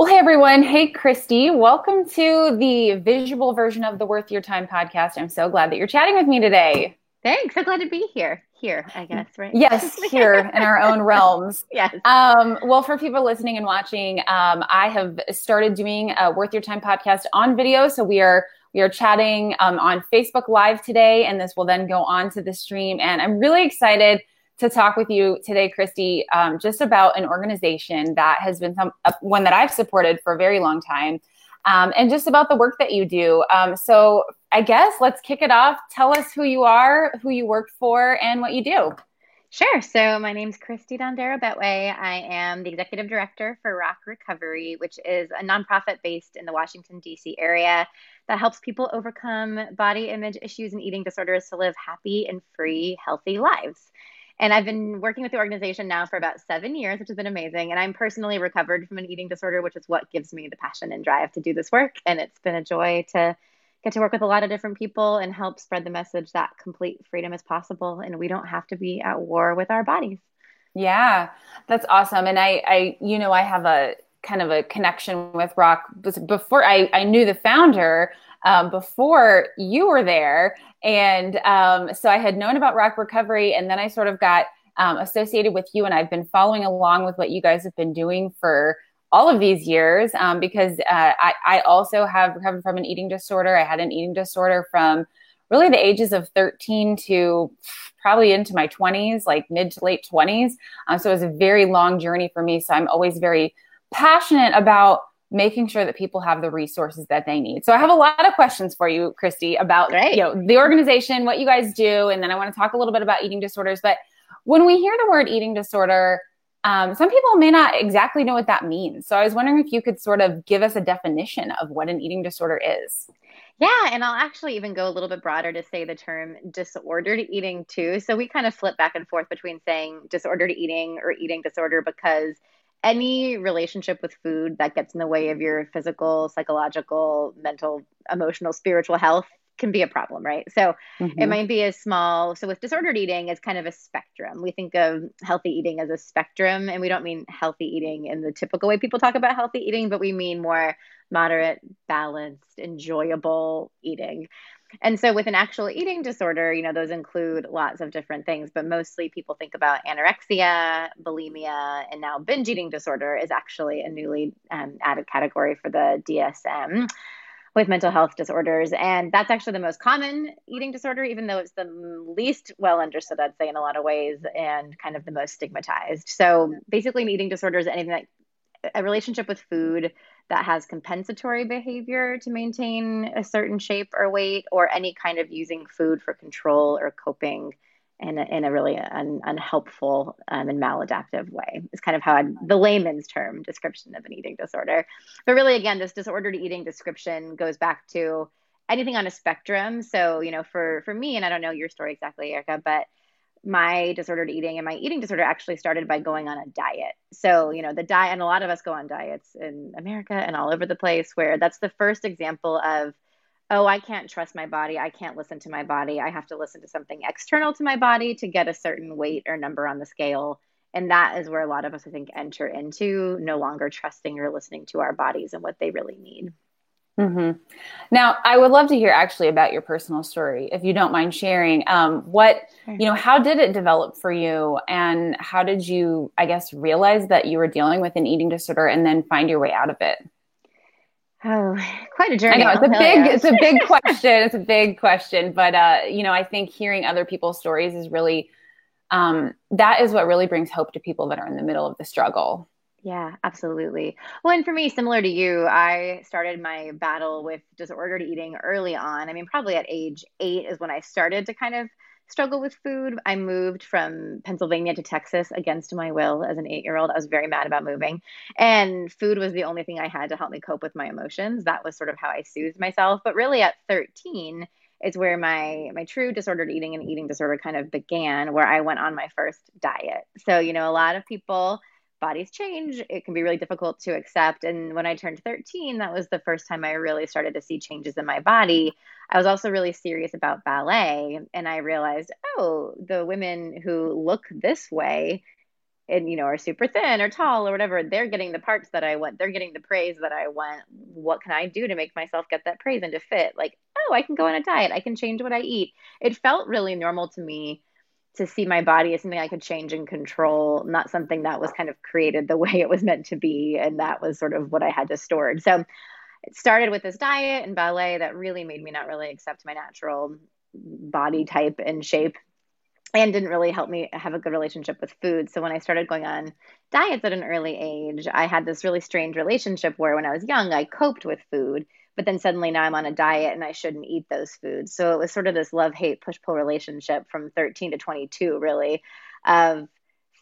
Well, hey everyone. Hey, Christy. Welcome to the visual version of the Worth Your Time podcast. I'm so glad that you're chatting with me today. Thanks. So glad to be here. Here, I guess, right? Yes, here in our own realms. Yes. Um, well, for people listening and watching, um, I have started doing a Worth Your Time podcast on video. So we are we are chatting um, on Facebook Live today, and this will then go on to the stream. And I'm really excited to talk with you today, Christy, um, just about an organization that has been some, uh, one that I've supported for a very long time, um, and just about the work that you do. Um, so, I guess let's kick it off. Tell us who you are, who you work for, and what you do. Sure. So my name is Christy Dondero Betway. I am the executive director for Rock Recovery, which is a nonprofit based in the Washington, D.C. area that helps people overcome body image issues and eating disorders to live happy and free, healthy lives. And I've been working with the organization now for about seven years, which has been amazing. And I'm personally recovered from an eating disorder, which is what gives me the passion and drive to do this work. And it's been a joy to get to work with a lot of different people and help spread the message that complete freedom is possible and we don't have to be at war with our bodies. Yeah, that's awesome. And I, I, you know, I have a kind of a connection with Rock before I, I knew the founder um, before you were there. And um, so I had known about Rock Recovery, and then I sort of got um, associated with you, and I've been following along with what you guys have been doing for all of these years um, because uh, I, I also have recovered from an eating disorder. I had an eating disorder from really the ages of 13 to probably into my 20s, like mid to late 20s. Um, so it was a very long journey for me. So I'm always very passionate about making sure that people have the resources that they need. So I have a lot of questions for you, Christy, about Great. you know the organization, what you guys do, and then I want to talk a little bit about eating disorders. But when we hear the word eating disorder, um, some people may not exactly know what that means. So I was wondering if you could sort of give us a definition of what an eating disorder is. Yeah, and I'll actually even go a little bit broader to say the term disordered eating too. So we kind of flip back and forth between saying disordered eating or eating disorder because any relationship with food that gets in the way of your physical, psychological, mental, emotional, spiritual health can be a problem, right? So mm-hmm. it might be as small. So with disordered eating, it's kind of a spectrum. We think of healthy eating as a spectrum, and we don't mean healthy eating in the typical way people talk about healthy eating, but we mean more moderate, balanced, enjoyable eating. And so, with an actual eating disorder, you know, those include lots of different things, but mostly people think about anorexia, bulimia, and now binge eating disorder is actually a newly um, added category for the DSM with mental health disorders. And that's actually the most common eating disorder, even though it's the least well understood, I'd say, in a lot of ways, and kind of the most stigmatized. So, basically, an eating disorder is anything that a relationship with food that has compensatory behavior to maintain a certain shape or weight, or any kind of using food for control or coping in a, in a really un, unhelpful um, and maladaptive way. It's kind of how I'd, the layman's term description of an eating disorder. But really, again, this disordered eating description goes back to anything on a spectrum. So, you know, for for me, and I don't know your story exactly, Erica, but my disordered eating and my eating disorder actually started by going on a diet. So, you know, the diet, and a lot of us go on diets in America and all over the place, where that's the first example of, oh, I can't trust my body. I can't listen to my body. I have to listen to something external to my body to get a certain weight or number on the scale. And that is where a lot of us, I think, enter into no longer trusting or listening to our bodies and what they really need. Mm-hmm. Now, I would love to hear actually about your personal story, if you don't mind sharing. Um, what, you know, how did it develop for you, and how did you, I guess, realize that you were dealing with an eating disorder, and then find your way out of it? Oh, quite a journey! I know it's a big, it's a big question. It's a big question, but uh, you know, I think hearing other people's stories is really, um, that is what really brings hope to people that are in the middle of the struggle. Yeah, absolutely. Well, and for me, similar to you, I started my battle with disordered eating early on. I mean, probably at age eight is when I started to kind of struggle with food. I moved from Pennsylvania to Texas against my will as an eight year old. I was very mad about moving, and food was the only thing I had to help me cope with my emotions. That was sort of how I soothed myself. But really, at 13, is where my my true disordered eating and eating disorder kind of began where i went on my first diet so you know a lot of people bodies change it can be really difficult to accept. And when i turned 13 that was the first time i really started to see changes in my body. I was also really serious about ballet and i realized oh the women who look this way and you know are super thin or tall or whatever they're getting the parts that i want. They're getting the praise that i want. What can i do to make myself get that praise and to fit? Like oh i can go on a diet. I can change what i eat. It felt really normal to me to see my body as something i could change and control not something that was kind of created the way it was meant to be and that was sort of what i had to store so it started with this diet and ballet that really made me not really accept my natural body type and shape and didn't really help me have a good relationship with food. So when I started going on diets at an early age, I had this really strange relationship where when I was young, I coped with food, but then suddenly now I'm on a diet and I shouldn't eat those foods. So it was sort of this love hate push pull relationship from 13 to 22, really, of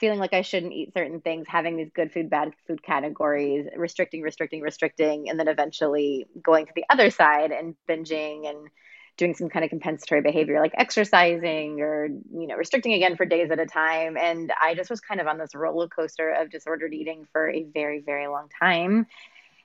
feeling like I shouldn't eat certain things, having these good food, bad food categories, restricting, restricting, restricting, and then eventually going to the other side and binging and doing some kind of compensatory behavior like exercising or you know restricting again for days at a time and i just was kind of on this roller coaster of disordered eating for a very very long time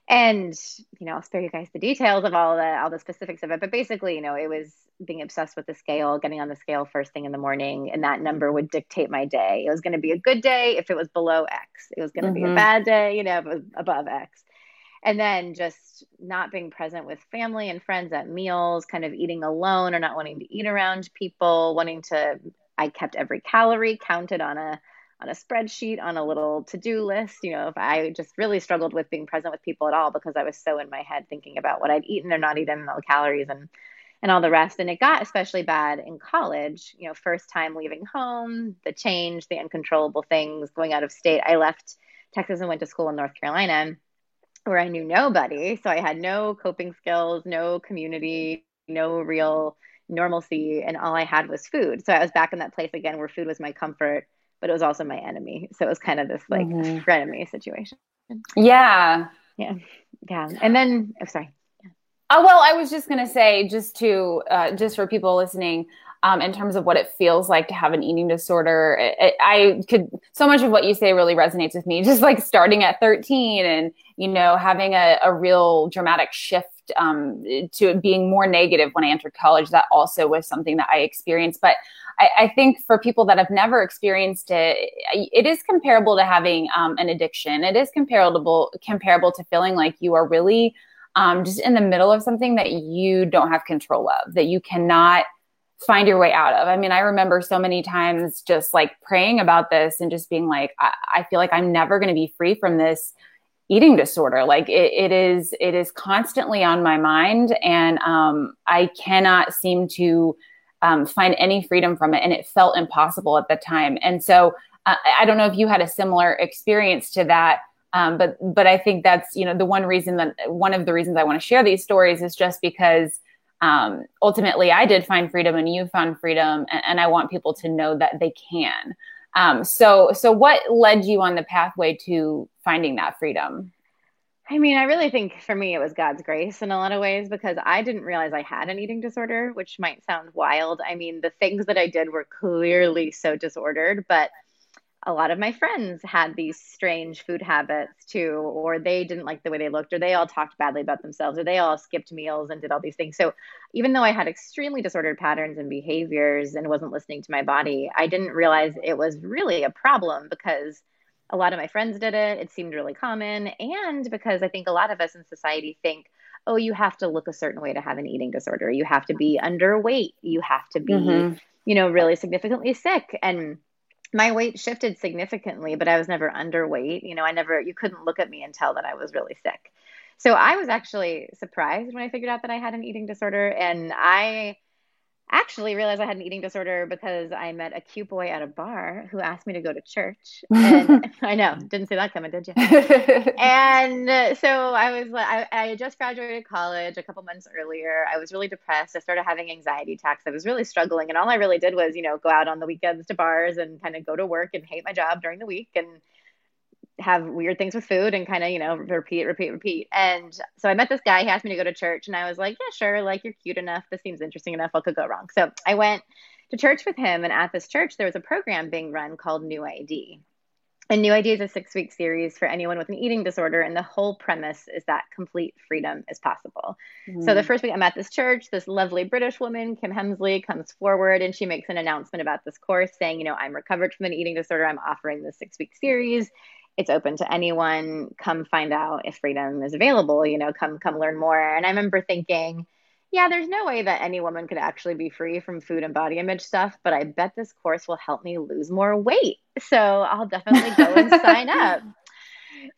and you know i'll spare you guys the details of all the all the specifics of it but basically you know it was being obsessed with the scale getting on the scale first thing in the morning and that number would dictate my day it was going to be a good day if it was below x it was going to mm-hmm. be a mm-hmm. bad day you know if it was above x and then just not being present with family and friends at meals kind of eating alone or not wanting to eat around people wanting to i kept every calorie counted on a on a spreadsheet on a little to-do list you know if i just really struggled with being present with people at all because i was so in my head thinking about what i'd eaten or not eaten and all the calories and and all the rest and it got especially bad in college you know first time leaving home the change the uncontrollable things going out of state i left texas and went to school in north carolina where I knew nobody. So I had no coping skills, no community, no real normalcy. And all I had was food. So I was back in that place again where food was my comfort, but it was also my enemy. So it was kind of this like mm-hmm. frenemy situation. Yeah. Yeah. Yeah. And then, oh, sorry. Oh, well, I was just going to say, just to, uh, just for people listening, um, in terms of what it feels like to have an eating disorder. It, it, I could, so much of what you say really resonates with me, just like starting at 13 and, you know, having a, a real dramatic shift um, to being more negative when I entered college. That also was something that I experienced. But I, I think for people that have never experienced it, it is comparable to having um, an addiction. It is comparable comparable to feeling like you are really um, just in the middle of something that you don't have control of, that you cannot find your way out of. I mean, I remember so many times just like praying about this and just being like, I, I feel like I'm never going to be free from this eating disorder. Like it, it is, it is constantly on my mind, and um, I cannot seem to um, find any freedom from it. And it felt impossible at the time. And so uh, I don't know if you had a similar experience to that. Um, but but I think that's you know the one reason that one of the reasons I want to share these stories is just because um, ultimately I did find freedom and you found freedom, and, and I want people to know that they can. Um, so, so what led you on the pathway to finding that freedom? I mean, I really think for me it was God's grace in a lot of ways because I didn't realize I had an eating disorder, which might sound wild. I mean, the things that I did were clearly so disordered, but a lot of my friends had these strange food habits too, or they didn't like the way they looked, or they all talked badly about themselves, or they all skipped meals and did all these things. So even though I had extremely disordered patterns and behaviors and wasn't listening to my body, I didn't realize it was really a problem because a lot of my friends did it. It seemed really common. And because I think a lot of us in society think, oh, you have to look a certain way to have an eating disorder. You have to be underweight. You have to be, mm-hmm. you know, really significantly sick. And my weight shifted significantly, but I was never underweight. You know, I never, you couldn't look at me and tell that I was really sick. So I was actually surprised when I figured out that I had an eating disorder. And I actually realized I had an eating disorder because I met a cute boy at a bar who asked me to go to church. And I know, didn't see that coming, did you? and so I was like, I, I just graduated college a couple months earlier. I was really depressed. I started having anxiety attacks. I was really struggling. And all I really did was, you know, go out on the weekends to bars and kind of go to work and hate my job during the week and have weird things with food and kind of, you know, repeat, repeat, repeat. And so I met this guy. He asked me to go to church, and I was like, yeah, sure. Like, you're cute enough. This seems interesting enough. What could go wrong? So I went to church with him. And at this church, there was a program being run called New ID. And New ID is a six week series for anyone with an eating disorder. And the whole premise is that complete freedom is possible. Mm. So the mm. first week I'm at this church, this lovely British woman, Kim Hemsley, comes forward and she makes an announcement about this course saying, you know, I'm recovered from an eating disorder. I'm offering this six week series. It's open to anyone. Come find out if freedom is available, you know, come come learn more. And I remember thinking, yeah, there's no way that any woman could actually be free from food and body image stuff, but I bet this course will help me lose more weight. So I'll definitely go and sign up.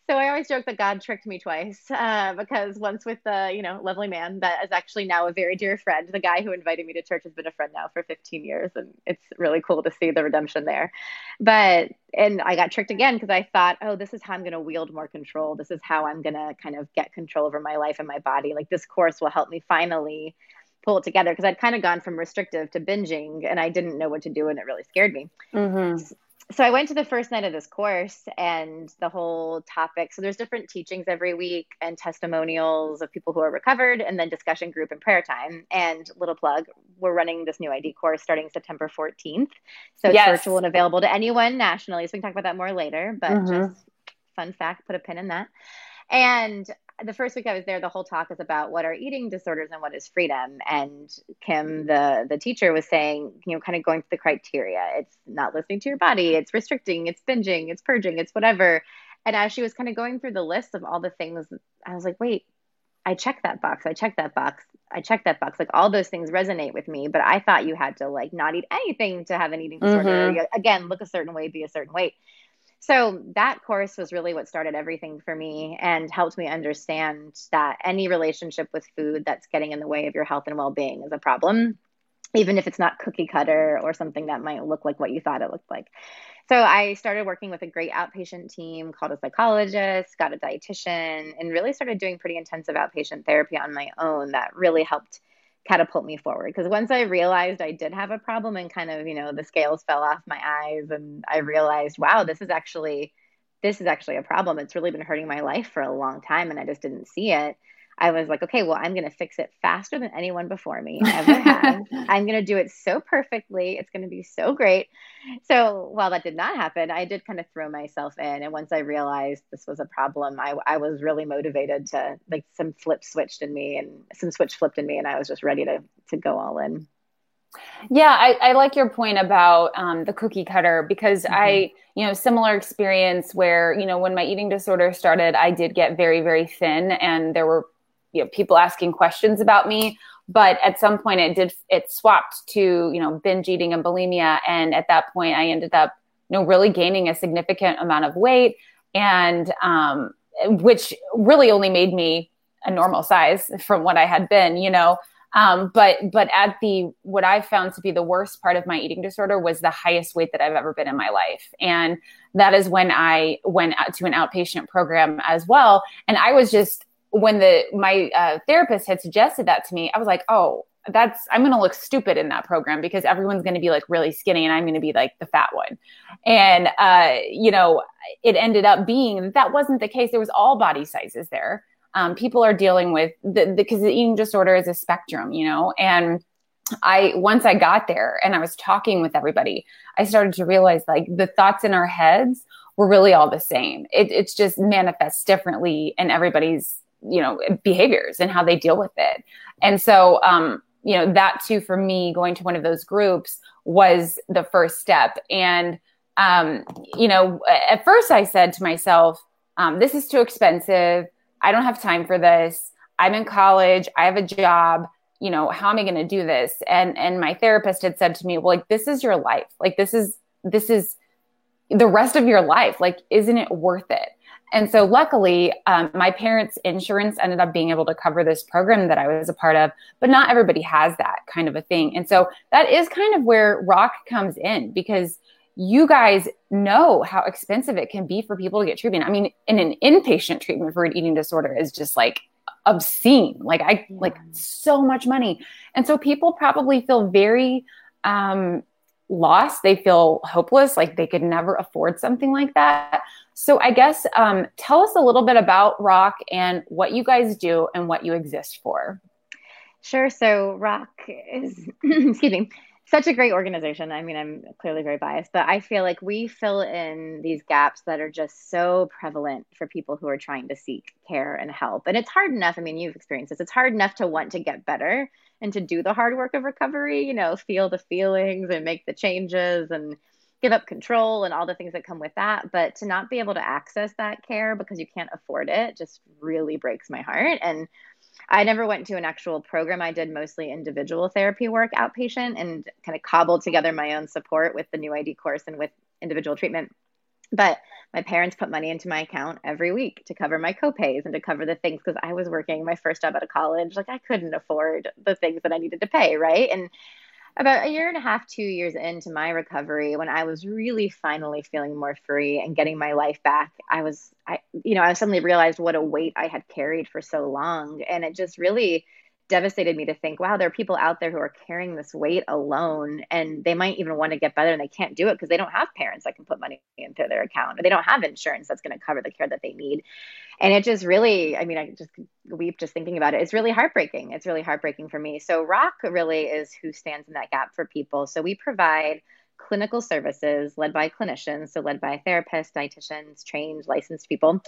So I always joke that God tricked me twice uh, because once with the you know lovely man that is actually now a very dear friend. The guy who invited me to church has been a friend now for 15 years, and it's really cool to see the redemption there. But and I got tricked again because I thought, oh, this is how I'm going to wield more control. This is how I'm going to kind of get control over my life and my body. Like this course will help me finally pull it together because I'd kind of gone from restrictive to binging and I didn't know what to do and it really scared me. Mm-hmm so I went to the first night of this course and the whole topic. So there's different teachings every week and testimonials of people who are recovered and then discussion group and prayer time. And little plug, we're running this new ID course starting September 14th. So it's yes. virtual and available to anyone nationally. So we can talk about that more later, but mm-hmm. just fun fact, put a pin in that. And the first week I was there, the whole talk is about what are eating disorders and what is freedom. And Kim, the the teacher, was saying, you know, kind of going through the criteria. It's not listening to your body. It's restricting. It's binging. It's purging. It's whatever. And as she was kind of going through the list of all the things, I was like, wait, I checked that box. I checked that box. I checked that box. Like all those things resonate with me, but I thought you had to like not eat anything to have an eating disorder. Mm-hmm. Again, look a certain way, be a certain weight so that course was really what started everything for me and helped me understand that any relationship with food that's getting in the way of your health and well-being is a problem even if it's not cookie cutter or something that might look like what you thought it looked like. So i started working with a great outpatient team called a psychologist got a dietitian and really started doing pretty intensive outpatient therapy on my own that really helped catapult me forward. Because once i realized i did have a problem and kind of you know the scales fell off my eyes and i realized wow this is actually this is actually a problem. It's really been hurting my life for a long time and i just didn't see it I was like, okay, well, I'm going to fix it faster than anyone before me ever has. I'm going to do it so perfectly. It's going to be so great. So while that did not happen, I did kind of throw myself in. And once I realized this was a problem, I, I was really motivated to like some flip switched in me and some switch flipped in me. And I was just ready to, to go all in. Yeah, I, I, like your point about um, the cookie cutter because mm-hmm. I, you know, similar experience where, you know, when my eating disorder started, I did get very, very thin and there were you know people asking questions about me but at some point it did it swapped to you know binge eating and bulimia. And at that point i ended up you know really gaining a significant amount of weight and um, which really only made me a normal size from what i had been you know? Um, but but at the what I found to be the worst part of my eating disorder was the highest weight that I've ever been in my life, and that is when I went to an outpatient program as well, and I was just when the my uh, therapist had suggested that to me, I was like, oh, that's I'm going to look stupid in that program because everyone's going to be like really skinny and I'm going to be like the fat one. And uh, you know, it ended up being that wasn't the case. There was all body sizes there. Um, people are dealing with the because the, the eating disorder is a spectrum, you know, and I once I got there and I was talking with everybody, I started to realize like the thoughts in our heads were really all the same. It, it's just manifests differently in everybody's you know behaviors and how they deal with it. And so um you know that too for me going to one of those groups was the first step. And um you know at first i said to myself um, this is too expensive. I don't have time for this. I'm in college. I have a job. You know how am i going to do this? And and my therapist had said to me well like this is your life. Like this is this is the rest of your life. Like isn't it worth it and so, luckily, um, my parents' insurance ended up being able to cover this program that I was a part of, but not everybody has that kind of a thing. And so, that is kind of where Rock comes in because you guys know how expensive it can be for people to get treatment. I mean, in an inpatient treatment for an eating disorder is just like obscene. Like I like so much money. And so people probably feel very um lost. They feel hopeless, like they could never afford something like that. So, I guess um, tell us a little bit about Rock and what you guys do and what you exist for. Sure. So, Rock is, excuse me, such a great organization. I mean, I'm clearly very biased, but I feel like we fill in these gaps that are just so prevalent for people who are trying to seek care and help. And it's hard enough. I mean, you've experienced this. It's hard enough to want to get better and to do the hard work of recovery, you know, feel the feelings and make the changes and give up control and all the things that come with that. But to not be able to access that care because you can't afford it just really breaks my heart. And I never went to an actual program. I did mostly individual therapy work outpatient and kind of cobbled together my own support with the new ID course and with individual treatment. But my parents put money into my account every week to cover my copays and to cover the things because I was working my first job out of college. Like I couldn't afford the things that I needed to pay, right? And about a year and a half, two years into my recovery, when I was really finally feeling more free and getting my life back, I was, I, you know, I suddenly realized what a weight I had carried for so long. And it just really devastated me to think, wow, there are people out there who are carrying this weight alone and they might even want to get better and they can't do it because they don't have parents that can put money into their account or they don't have insurance that's going to cover the care that they need. And it just really, I mean, I just weep just thinking about it. It's really heartbreaking. It's really heartbreaking for me. So, Rock really is who stands in that gap for people. So, we provide clinical services led by clinicians, so led by therapists, dietitians, trained, licensed people,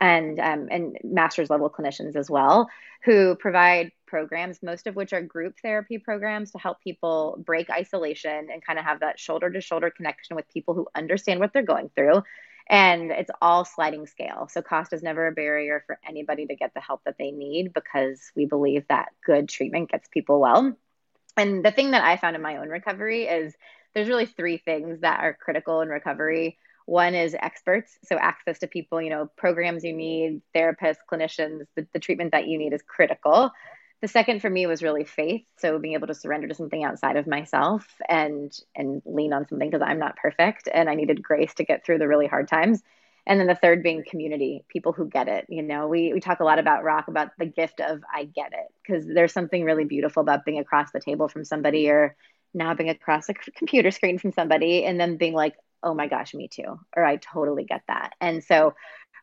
and um, and master's level clinicians as well, who provide programs, most of which are group therapy programs to help people break isolation and kind of have that shoulder to shoulder connection with people who understand what they're going through. And it's all sliding scale. So, cost is never a barrier for anybody to get the help that they need because we believe that good treatment gets people well. And the thing that I found in my own recovery is there's really three things that are critical in recovery. One is experts, so access to people, you know, programs you need, therapists, clinicians, the, the treatment that you need is critical. The second for me was really faith, so being able to surrender to something outside of myself and and lean on something because I'm not perfect and I needed grace to get through the really hard times. And then the third being community, people who get it. You know, we we talk a lot about rock about the gift of I get it because there's something really beautiful about being across the table from somebody or nabbing across a computer screen from somebody and then being like, oh my gosh, me too, or I totally get that. And so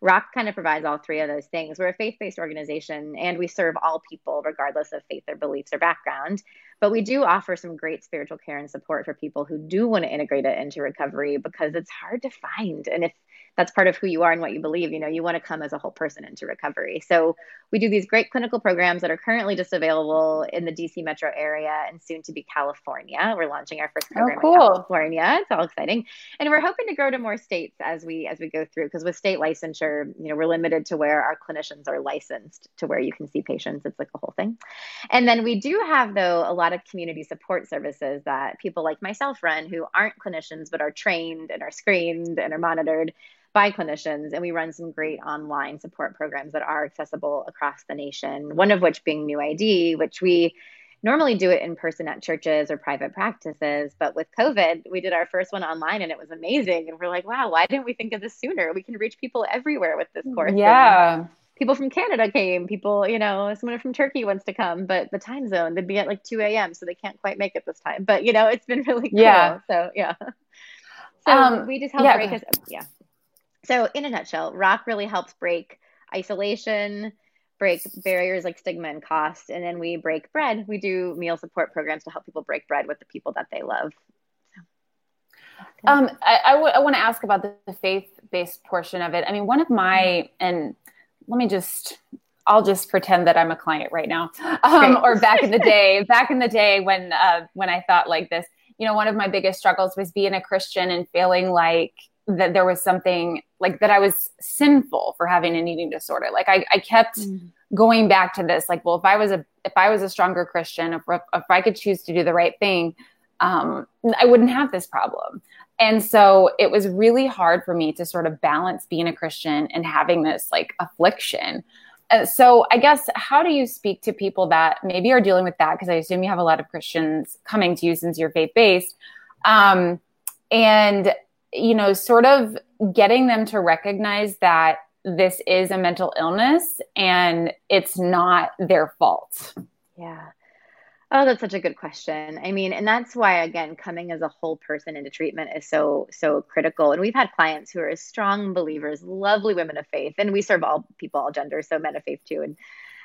Rock kind of provides all three of those things. We're a faith based organization and we serve all people, regardless of faith or beliefs or background. But we do offer some great spiritual care and support for people who do want to integrate it into recovery because it's hard to find. And if that's part of who you are and what you believe. You know, you want to come as a whole person into recovery. So we do these great clinical programs that are currently just available in the DC metro area and soon to be California. We're launching our first oh, program oh, cool. in California. It's all exciting. And we're hoping to grow to more states as we as we go through because with state licensure, you know, we're limited to where our clinicians are licensed to where you can see patients. It's like a whole thing. And then we do have though a lot of community support services that people like myself run who aren't clinicians but are trained and are screened and are monitored by clinicians, and we run some great online support programs that are accessible across the nation. One of which being New ID, which we normally do it in person at churches or private practices. But with COVID, we did our first one online and it was amazing. And we're like, wow, why didn't we think of this sooner? We can reach people everywhere with this course. Yeah. And people from Canada came, people, you know, someone from Turkey wants to come, but the time zone, they'd be at like 2 a.m. So they can't quite make it this time. But, you know, it's been really cool. Yeah. So, yeah. So um, we just help yeah. break us. Yeah. So, in a nutshell, rock really helps break isolation, break barriers like stigma and cost, and then we break bread. We do meal support programs to help people break bread with the people that they love. Um, I, I, w- I want to ask about the, the faith-based portion of it. I mean, one of my and let me just I'll just pretend that I'm a client right now, um, or back in the day, back in the day when uh, when I thought like this. You know, one of my biggest struggles was being a Christian and feeling like that there was something like that I was sinful for having an eating disorder. Like I, I kept mm. going back to this, like, well, if I was a if I was a stronger Christian, if if I could choose to do the right thing, um, I wouldn't have this problem. And so it was really hard for me to sort of balance being a Christian and having this like affliction. Uh, so I guess how do you speak to people that maybe are dealing with that? Because I assume you have a lot of Christians coming to you since you're faith based. Um, and you know, sort of getting them to recognize that this is a mental illness and it's not their fault. Yeah. Oh, that's such a good question. I mean, and that's why again, coming as a whole person into treatment is so so critical. And we've had clients who are strong believers, lovely women of faith, and we serve all people, all genders, so men of faith too. And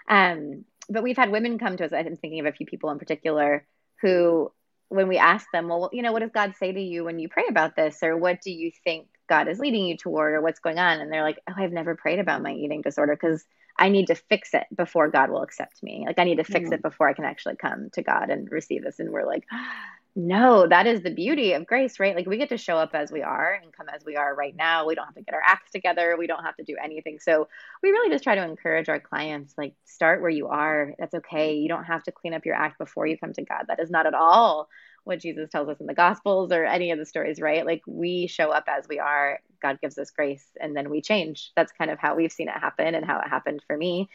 um, but we've had women come to us. I'm thinking of a few people in particular who, when we ask them, well, you know, what does God say to you when you pray about this, or what do you think God is leading you toward, or what's going on? And they're like, oh, I've never prayed about my eating disorder because I need to fix it before God will accept me. Like I need to fix mm-hmm. it before I can actually come to God and receive this. And we're like, no, that is the beauty of grace, right? Like we get to show up as we are and come as we are right now. We don't have to get our acts together. We don't have to do anything. So we really just try to encourage our clients like start where you are. That's okay. You don't have to clean up your act before you come to God. That is not at all what Jesus tells us in the Gospels or any of the stories, right? Like we show up as we are, God gives us grace, and then we change. That's kind of how we've seen it happen and how it happened for me.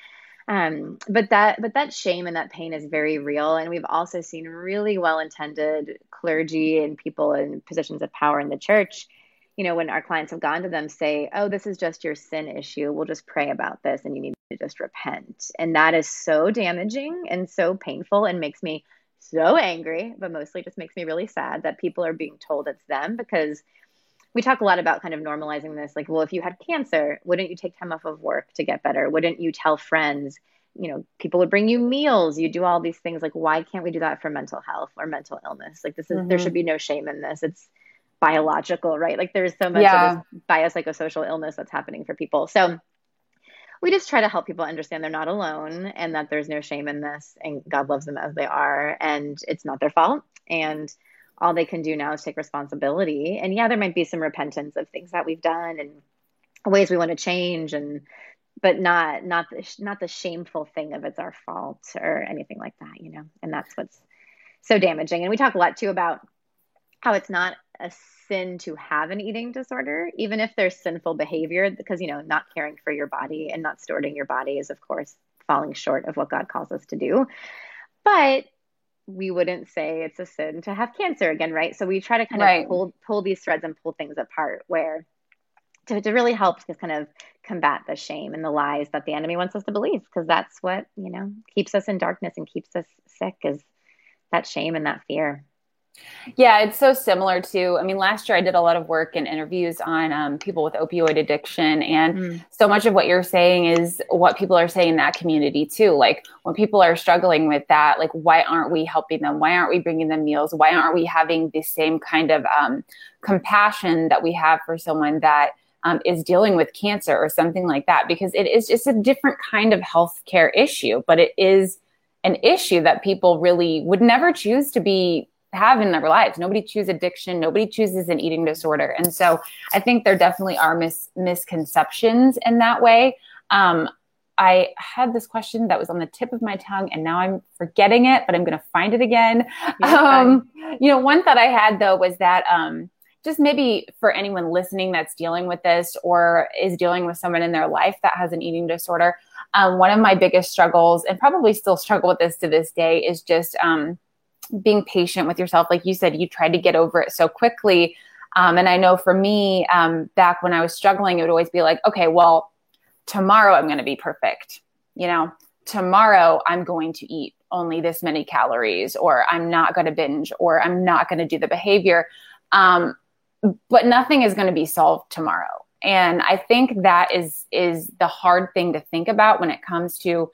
Um, but that but that shame and that pain is very real, and we've also seen really well-intended clergy and people in positions of power in the church. You know, when our clients have gone to them, say, "Oh, this is just your sin issue. We'll just pray about this, and you need to just repent." And that is so damaging and so painful, and makes me so angry, but mostly just makes me really sad that people are being told it's them because we talk a lot about kind of normalizing this like well if you had cancer wouldn't you take time off of work to get better? Wouldn't you tell friends you know people would bring you meals you do all these things like why can't we do that for mental health or mental illness? Like this is mm-hmm. there should be no shame in this. It's biological right? Like there's so much yeah. of this biopsychosocial illness that's happening for people. So we just try to help people understand they're not alone and that there's no shame in this and God loves them as they are and it's not their fault. And all they can do now is take responsibility and yeah there might be some repentance of things that we've done and ways we want to change and but not not the not the shameful thing of it's our fault or anything like that you know and that's what's so damaging and we talk a lot too about how it's not a sin to have an eating disorder, even if there's sinful behavior, because, you know, not caring for your body and not stewarding your body is, of course, falling short of what God calls us to do. But we wouldn't say it's a sin to have cancer again, right? So we try to kind right. of pull pull these threads and pull things apart where to, to really help to kind of combat the shame and the lies that the enemy wants us to believe because that's what you know keeps us in darkness and keeps us sick is that shame and that fear yeah, it's so similar to. I mean, last year I did a lot of work and interviews on um, people with opioid addiction, and mm. so much of what you're saying is what people are saying in that community too. Like when people are struggling with that, like why aren't we helping them? Why aren't we bringing them meals? Why aren't we having the same kind of um, compassion that we have for someone that um, is dealing with cancer or something like that? Because it is just a different kind of healthcare issue, but it is an issue that people really would never choose to be have in their lives. Nobody chooses addiction. Nobody chooses an eating disorder. And so I think there definitely are mis- misconceptions in that way. Um, I had this question that was on the tip of my tongue and now I'm forgetting it, but I'm going to find it again. Um, you know, one thought I had though was that, um, just maybe for anyone listening that's dealing with this or is dealing with someone in their life that has an eating disorder, um, one of my biggest struggles, and probably still struggle with this to this day, is just um, being patient with yourself. Like you said, you tried to get over it so quickly. Um, and I know for me, um, back when I was struggling, it would always be like, okay, well, tomorrow I'm going to be perfect. You know, tomorrow I'm going to eat only this many calories, or I'm not going to binge, or I'm not going to do the behavior. Um, but nothing is going to be solved tomorrow. And I think that is is the hard thing to think about when it comes to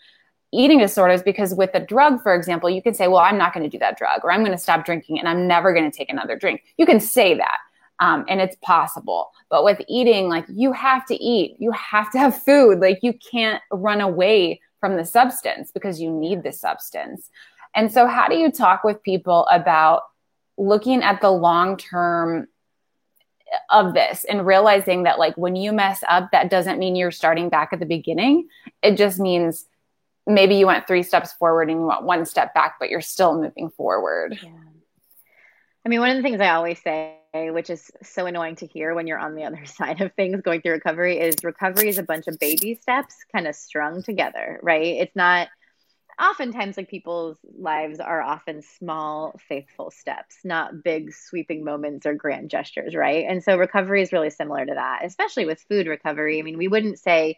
eating disorders because with a drug, for example, you can say, well, I'm not going to do that drug or I'm going to stop drinking and I'm never going to take another drink. You can say that. Um, and it's possible. But with eating, like you have to eat, you have to have food. Like you can't run away from the substance because you need the substance. And so, how do you talk with people about looking at the long term of this and realizing that, like, when you mess up, that doesn't mean you're starting back at the beginning. It just means maybe you went three steps forward and you went one step back, but you're still moving forward. Yeah. I mean, one of the things I always say, which is so annoying to hear when you're on the other side of things going through recovery, is recovery is a bunch of baby steps kind of strung together, right? It's not oftentimes like people's lives are often small, faithful steps, not big sweeping moments or grand gestures, right? And so recovery is really similar to that, especially with food recovery. I mean, we wouldn't say,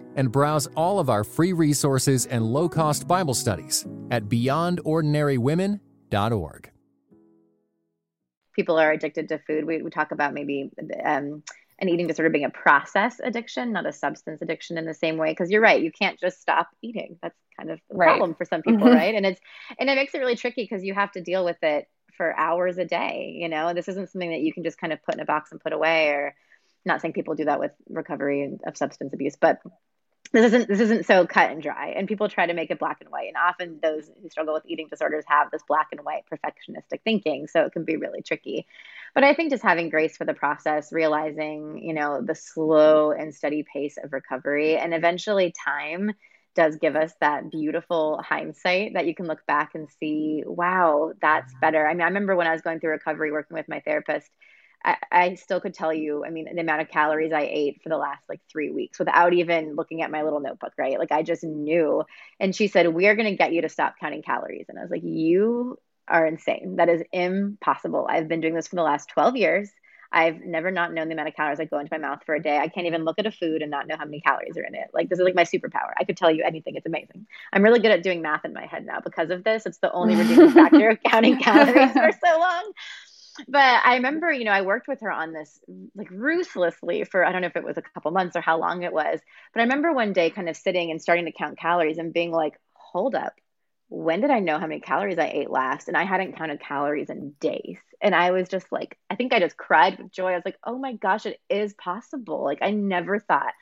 and browse all of our free resources and low cost Bible studies at beyondordinarywomen.org. People are addicted to food. We, we talk about maybe um, an eating disorder being a process addiction, not a substance addiction in the same way. Because you're right, you can't just stop eating. That's kind of the right. problem for some people, mm-hmm. right? And it's and it makes it really tricky because you have to deal with it for hours a day. You know, this isn't something that you can just kind of put in a box and put away. Or not saying people do that with recovery of substance abuse, but this isn't this isn't so cut and dry. And people try to make it black and white. And often those who struggle with eating disorders have this black and white perfectionistic thinking. So it can be really tricky. But i think just having grace for the process realizing you know the slow and steady pace of recovery and eventually time does give us that beautiful hindsight that you can look back and see wow that's mm-hmm. better. I mean i remember when i was going through recovery working with my therapist I, I, still could tell you, I mean, the amount of calories I ate for the last like three weeks without even looking at my little notebook, right? Like I just knew. And she said, We are going to get you to stop counting calories. And I was like, You are insane. That is impossible. I've been doing this for the last 12 years. I've never not known the amount of calories that go into my mouth for a day. I can't even look at a food and not know how many calories are in it. Like this is like my superpower. I could tell you anything. It's amazing. I'm really good at doing math in my head now because of this. It's the only redeeming factor of counting calories for so long but I remember, you know, I worked with her on this like ruthlessly for I don't know if it was a couple months or how long it was, but I remember one day kind of sitting and starting to count calories and being like, hold up, when did I know how many calories I ate last? And I hadn't counted calories in days. And I was just like, I think I just cried with joy. I was like, oh my gosh, it is possible. Like, I never thought,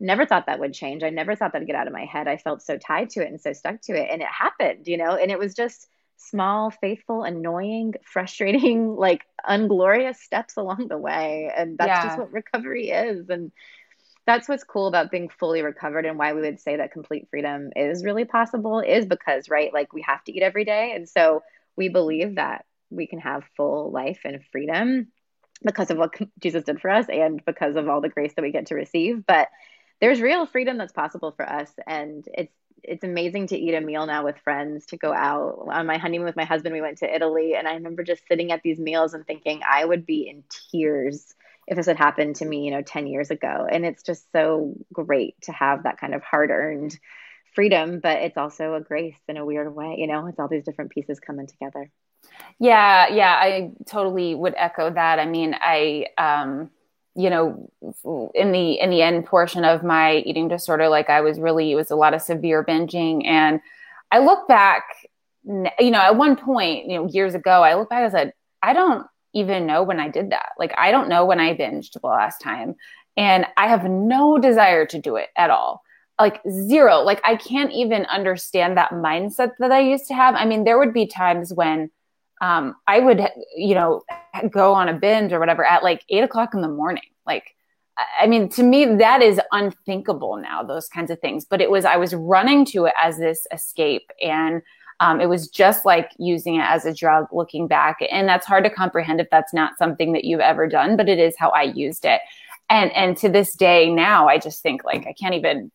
never thought that would change. I never thought that'd get out of my head. I felt so tied to it and so stuck to it. And it happened, you know, and it was just, small, faithful, annoying, frustrating, like unglorious steps along the way. And that's yeah. just what recovery is. And that's what's cool about being fully recovered and why we would say that complete freedom is really possible is because, right, like we have to eat every day. And so we believe that we can have full life and freedom because of what Jesus did for us and because of all the grace that we get to receive. But there's real freedom that's possible for us. And it's it's amazing to eat a meal now with friends to go out. On my honeymoon with my husband we went to italy and i remember just sitting at these meals and thinking i would be in tears if this had happened to me you know 10 years ago. And it's just so great to have that kind of hard earned freedom but it's also a grace in a weird way you know it's all these different pieces coming together. Yeah yeah i totally would echo that. I mean i um you know in the in the end portion of my eating disorder like i was really it was a lot of severe binging. And i look back you know at one point you know years ago i look back and said i don't even know when i did that. Like i don't know when i binged the last time. And i have no desire to do it at all. Like zero. Like i can't even understand that mindset that i used to have. I mean there would be times when um, I would, you know, go on a binge or whatever at like eight o'clock in the morning. Like, I mean, to me, that is unthinkable now, those kinds of things. But it was, I was running to it as this escape. And um, it was just like using it as a drug looking back. And that's hard to comprehend if that's not something that you've ever done, but it is how I used it. And, and to this day now, I just think like, I can't even,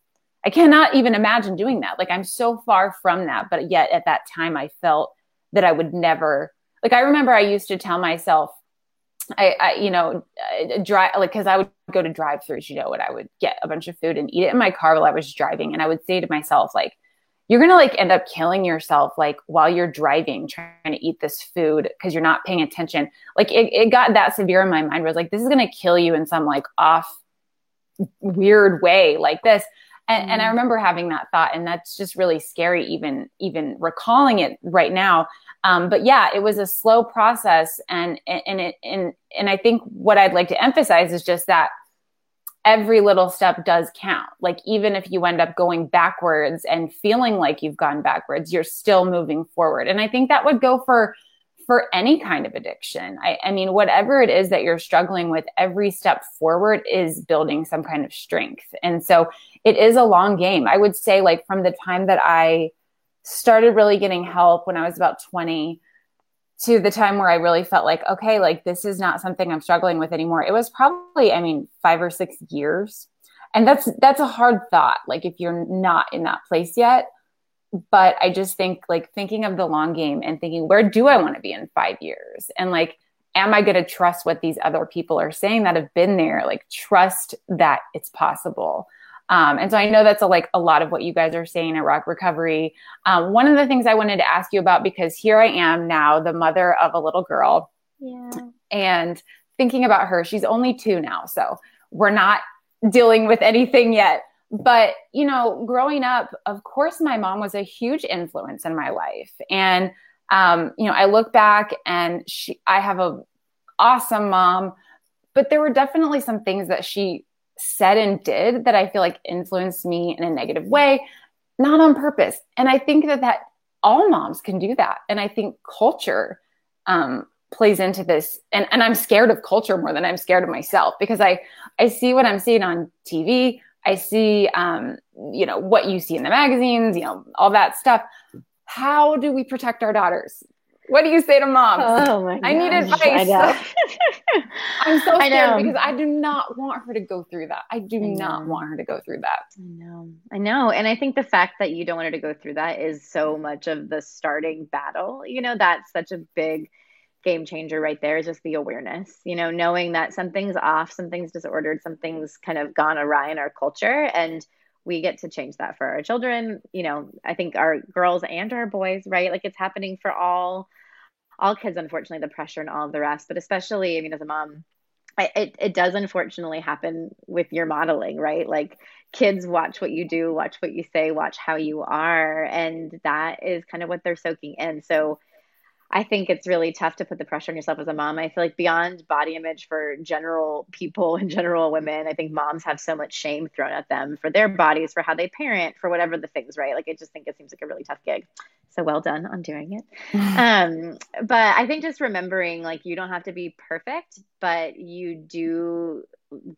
I cannot even imagine doing that. Like, I'm so far from that. But yet at that time, I felt that I would never like I remember I used to tell myself I, I you know uh, drive like because I would go to drive throughs you know and I would get a bunch of food and eat it in my car while I was driving. And I would say to myself like you're gonna like end up killing yourself like while you're driving trying to eat this food because you're not paying attention. Like it, it got that severe in my mind where I was like this is gonna kill you in some like off weird way like this And, mm. and I mm. remember having that thought, and that's just really scary, even even recalling it right now. Um, but yeah, it was a slow process, and and it and and I think what I'd like to emphasize is just that every little step does count. Like even if you end up going backwards and feeling like you've gone backwards, you're still moving forward. And I think that would go for for any kind of addiction. I, I mean, whatever it is that you're struggling with, every step forward is building some kind of strength. And so it is a long game. I would say, like, from the time that I started really getting help when I was about 20 to the time where I really felt like, okay, like this is not something I'm struggling with anymore. It was probably, I mean, five or six years. And that's that's a hard thought. Like if you're not in that place yet but I just think like thinking of the long game and thinking, where do I want to be in five years? And like, am I going to trust what these other people are saying that have been there? Like, trust that it's possible. Um, and so I know that's a, like a lot of what you guys are saying at Rock Recovery. Um, one of the things I wanted to ask you about because here I am now, the mother of a little girl, yeah. and thinking about her. She's only two now, so we're not dealing with anything yet but you know growing up of course my mom was a huge influence in my life. And um, you know i look back and she i have a awesome mom but there were definitely some things that she said and did that i feel like influenced me in a negative way not on purpose. And i think that that all moms can do that. And i think culture um, plays into this. And, and i'm scared of culture more than i'm scared of myself because i i see what i'm seeing on tv I see, um, you know, what you see in the magazines, you know, all that stuff. How do we protect our daughters? What do you say to moms? Oh my god I need advice. I am so scared because I do not want her to go through that. I do I not want her to go through that. I know. I know. And I think the fact that you don't want her to go through that is so much of the starting battle. You know, that's such a big game changer right there is just the awareness you know knowing that something's off something's disordered something's kind of gone awry in our culture and we get to change that for our children. You know i think our girls and our boys right? Like it's happening for all all kids unfortunately the pressure and all of the rest but especially i mean as a mom it, it does unfortunately happen with your modeling right? Like kids watch what you do watch what you say watch how you are and that is kind of what they're soaking in. So I think it's really tough to put the pressure on yourself as a mom. I feel like beyond body image for general people and general women, I think moms have so much shame thrown at them for their bodies, for how they parent, for whatever the things, right? Like I just think it seems like a really tough gig. So well done on doing it. um, but I think just remembering like you don't have to be perfect, but you do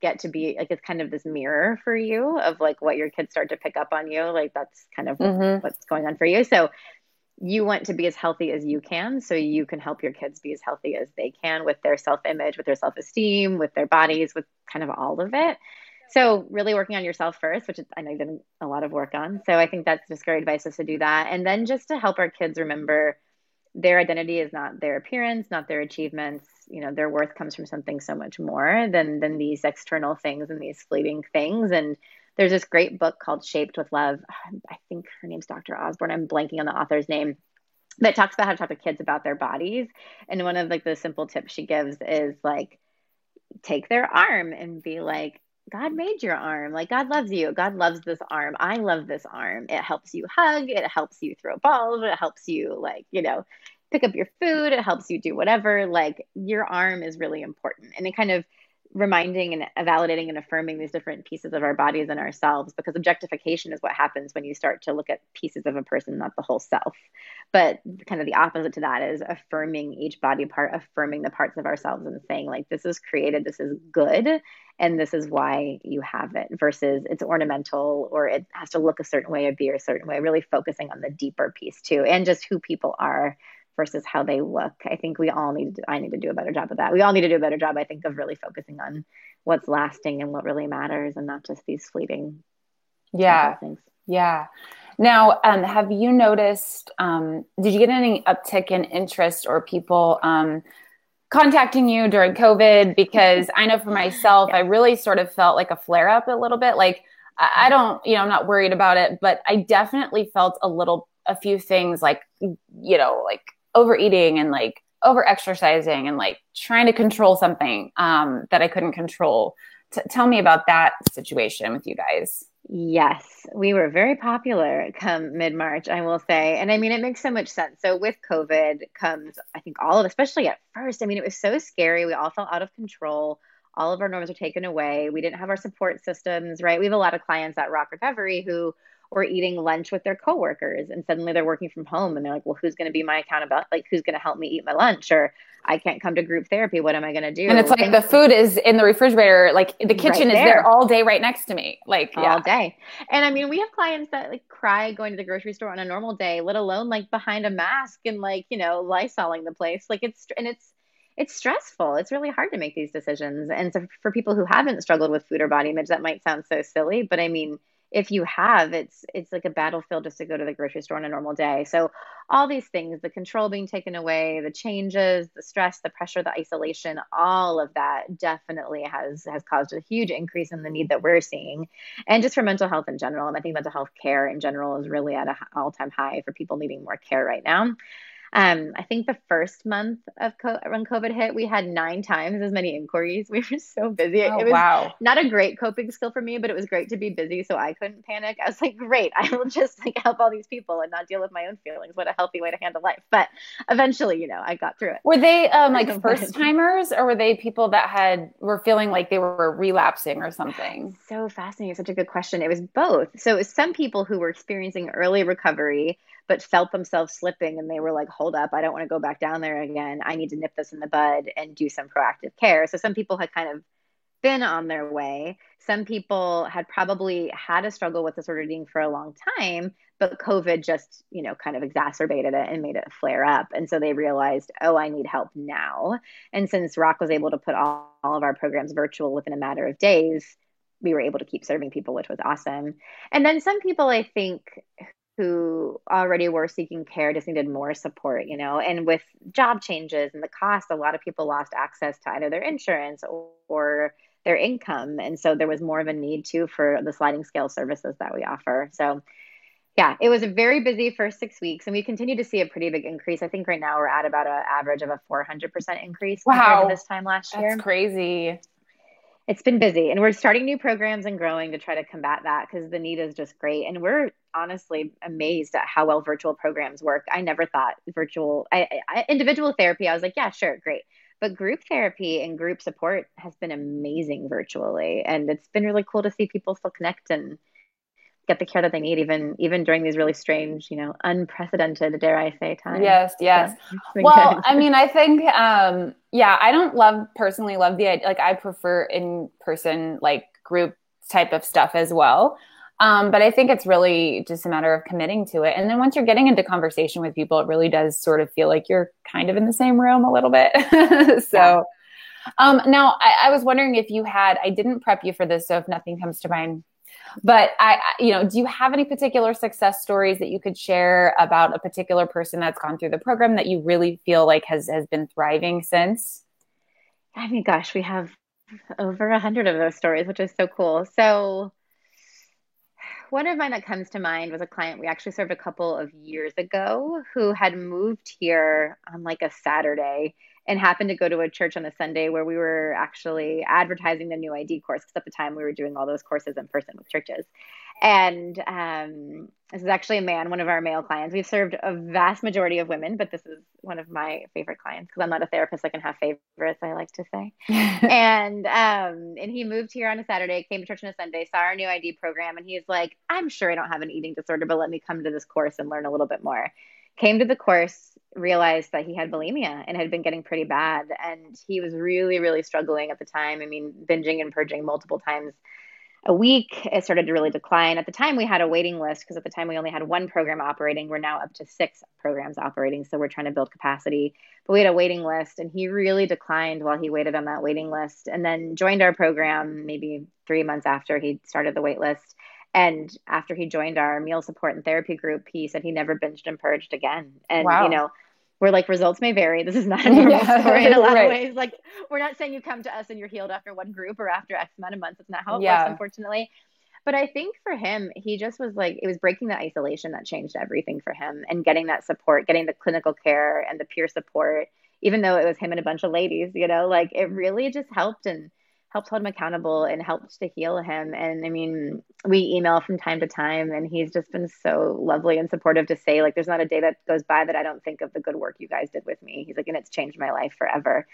get to be like it's kind of this mirror for you of like what your kids start to pick up on you. Like that's kind of mm-hmm. what's going on for you. So you want to be as healthy as you can so you can help your kids be as healthy as they can with their self-image with their self-esteem with their bodies with kind of all of it. So really working on yourself first which i know you've done a lot of work on. So i think that's just great advice is to do that. And then just to help our kids remember their identity is not their appearance not their achievements. You know their worth comes from something so much more than than these external things and these fleeting things. And there's this great book called Shaped with Love. I think her name's Dr. Osborne. I'm blanking on the author's name that talks about how to talk to kids about their bodies. And one of like the simple tips she gives is like take their arm and be like, God made your arm. Like God loves you. God loves this arm. I love this arm. It helps you hug. It helps you throw balls. It helps you like, you know, pick up your food. It helps you do whatever. Like your arm is really important. And it kind of reminding and validating and affirming these different pieces of our bodies and ourselves because objectification is what happens when you start to look at pieces of a person not the whole self. But kind of the opposite to that is affirming each body part affirming the parts of ourselves and saying like this is created this is good and this is why you have it versus it's ornamental or it has to look a certain way or be a certain way. Really focusing on the deeper piece too and just who people are versus how they look. I think we all need to, I need to do a better job of that. We all need to do a better job, I think, of really focusing on what's lasting and what really matters and not just these fleeting yeah things. Yeah. Now, um, have you noticed, um, did you get any uptick in interest or people um, contacting you during COVID? Because I know for myself, yeah. I really sort of felt like a flare up a little bit. Like, I don't, you know, I'm not worried about it, but I definitely felt a little, a few things like, you know, like overeating and like over exercising and like trying to control something um, that I couldn't control T- tell me about that situation with you guys. Yes, we were very popular come mid March, I will say. And I mean, it makes so much sense. So, with COVID comes, I think, all of, especially at first, I mean, it was so scary. We all felt out of control. All of our norms were taken away. We didn't have our support systems, right? We have a lot of clients at Rock Recovery who were eating lunch with their coworkers and suddenly they're working from home and they're like, well, who's going to be my accountability? Like, who's going to help me eat my lunch? Or I can't come to group therapy. What am I going to do? And it's like and, the food is in the refrigerator, like the kitchen right there. is there all day right next to me. Like all yeah. day. And I mean, we have clients that like cry going to the grocery store on a normal day, let alone like behind a mask and like, you know, lysoling the place. Like it's, and it's, it's stressful. It's really hard to make these decisions. And so for people who haven't struggled with food or body image, that might sound so silly, but I mean, if you have it's it's like a battlefield just to go to the grocery store on a normal day. So all these things the control being taken away the changes the stress the pressure the isolation all of that definitely has has caused a huge increase in the need that we're seeing. And just for mental health in general and i think mental health care in general is really at an all-time high for people needing more care right now um, I think the first month of co- when COVID hit, we had nine times as many inquiries. We were so busy. Oh, it was wow. not a great coping skill for me, but it was great to be busy so I couldn't panic. I was like, great, I will just like help all these people and not deal with my own feelings. What a healthy way to handle life. But eventually, you know, I got through it. Were they um, like first timers or were they people that had were feeling like they were relapsing or something? So fascinating. Such a good question. It was both. So it was some people who were experiencing early recovery but felt themselves slipping and they were like, hold up, I don't want to go back down there again. I need to nip this in the bud and do some proactive care. So some people had kind of been on their way. Some people had probably had a struggle with disordered eating for a long time, but COVID just, you know, kind of exacerbated it and made it flare up. And so they realized, oh, I need help now. And since Rock was able to put all, all of our programs virtual within a matter of days, we were able to keep serving people, which was awesome. And then some people, I think, who already were seeking care just needed more support, you know. And with job changes and the cost, a lot of people lost access to either their insurance or their income. And so there was more of a need too for the sliding scale services that we offer. So yeah, it was a very busy first six weeks, and we continue to see a pretty big increase. I think right now we're at about an average of a 400% increase wow. this time last year. That's crazy it's been busy and we're starting new programs and growing to try to combat that because the need is just great. And we're honestly amazed at how well virtual programs work. I never thought virtual I, I, individual therapy i was like yeah sure great. But group therapy and group support has been amazing virtually and it's been really cool to see people still connect and get the care that they need even even during these really strange you know unprecedented dare i say times yes yes well good. i mean i think um yeah i don't love personally love the idea like i prefer in person like group type of stuff as well um, but I think it's really just a matter of committing to it. And then once you're getting into conversation with people, it really does sort of feel like you're kind of in the same room a little bit. so, yeah. um, now I, I, was wondering if you had, I didn't prep you for this. So if nothing comes to mind, but I, you know, do you have any particular success stories that you could share about a particular person that's gone through the program that you really feel like has has been thriving since? I mean, gosh, we have over a hundred of those stories, which is so cool. So one of mine that comes to mind was a client we actually served a couple of years ago who had moved here on like a Saturday and happened to go to a church on a Sunday where we were actually advertising the new ID course because at the time we were doing all those courses in person with churches. And um, this is actually a man, one of our male clients. We've served a vast majority of women, but this is one of my favorite clients because I'm not a therapist. I can have favorites, I like to say. and um, and he moved here on a Saturday, came to church on a Sunday, saw our new ID program, and he's like, "I'm sure I don't have an eating disorder, but let me come to this course and learn a little bit more." Came to the course, realized that he had bulimia and had been getting pretty bad. And he was really, really struggling at the time. I mean, binging and purging multiple times a week. It started to really decline. At the time, we had a waiting list because at the time we only had one program operating. We're now up to six programs operating. So we're trying to build capacity. But we had a waiting list, and he really declined while he waited on that waiting list and then joined our program maybe three months after he started the wait list and after he joined our meal support and therapy group, he said he never binged and purged again. And, wow. you know, we're like, results may vary. This is not a normal yeah, story in a lot right. of ways. Like, we're not saying you come to us and you're healed after one group or after X amount of months. It's not how it yeah. works, unfortunately. But I think for him, he just was like, it was breaking the isolation that changed everything for him and getting that support, getting the clinical care and the peer support, even though it was him and a bunch of ladies, you know, like it really just helped. And helps hold him accountable and helps to heal him. And I mean, we email from time to time, and he's just been so lovely and supportive to say, like, there's not a day that goes by that I don't think of the good work you guys did with me. He's like, and it's changed my life forever.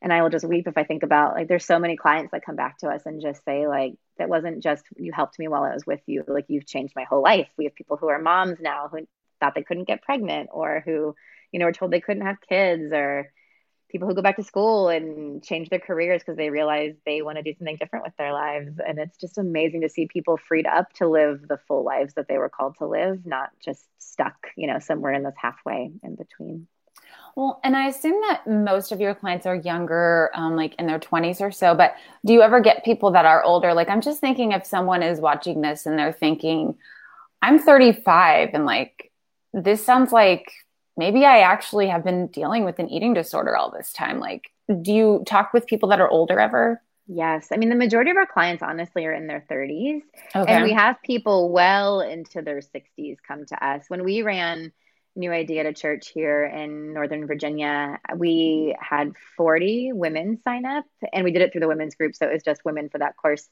And I will just weep if I think about like there's so many clients that come back to us and just say like that wasn't just you helped me while I was with you like you've changed my whole life. We have people who are moms now who thought they couldn't get pregnant or who you know were told they couldn't have kids or people who go back to school and change their careers because they realize they want to do something different with their lives. And it's just amazing to see people freed up to live the full lives that they were called to live, not just stuck, you know, somewhere in this halfway in between. Well, and I assume that most of your clients are younger, um, like in their 20s or so, but do you ever get people that are older? Like, I'm just thinking if someone is watching this and they're thinking, I'm 35 and like, this sounds like maybe I actually have been dealing with an eating disorder all this time. Like, do you talk with people that are older ever? Yes. I mean, the majority of our clients, honestly, are in their 30s. Okay. And we have people well into their 60s come to us. When we ran New Idea to church here in Northern Virginia, we had 40 women sign up, and we did it through the women's group. So it was just women for that course.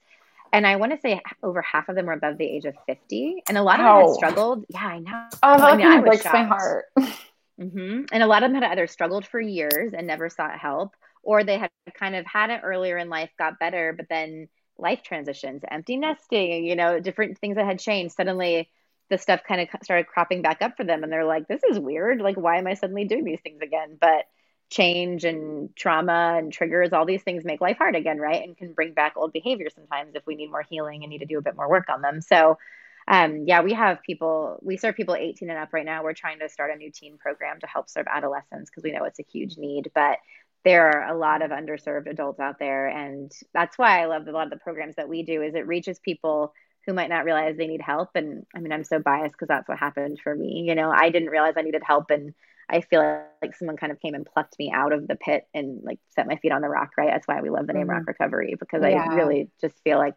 And I want to say over half of them were above the age of 50. And a lot of them had struggled. Yeah, I know. Oh, that I mean, breaks shocked. my heart. Mm-hmm. And a lot of them had either struggled for years and never sought help, or they had kind of had it earlier in life, got better, but then life transitions, empty nesting, you know, different things that had changed. Suddenly, the stuff kind of started cropping back up for them, and they're like, "This is weird. Like, why am I suddenly doing these things again?" But change and trauma and triggers, all these things make life hard again, right? And can bring back old behaviors sometimes if we need more healing and need to do a bit more work on them. So um, yeah, we have people, we serve people 18 and up right now. We're trying to start a new teen program to help serve adolescents because we know it's a huge need. But there are a lot of underserved adults out there. And that's why I love a lot of the programs that we do is it reaches people who might not realize they need help. And I mean, I'm so biased because that's what happened for me. You know, I didn't realize I needed help and I feel like someone kind of came and plucked me out of the pit and like set my feet on the rock, right? That's why we love the name mm-hmm. Rock Recovery because yeah. I really just feel like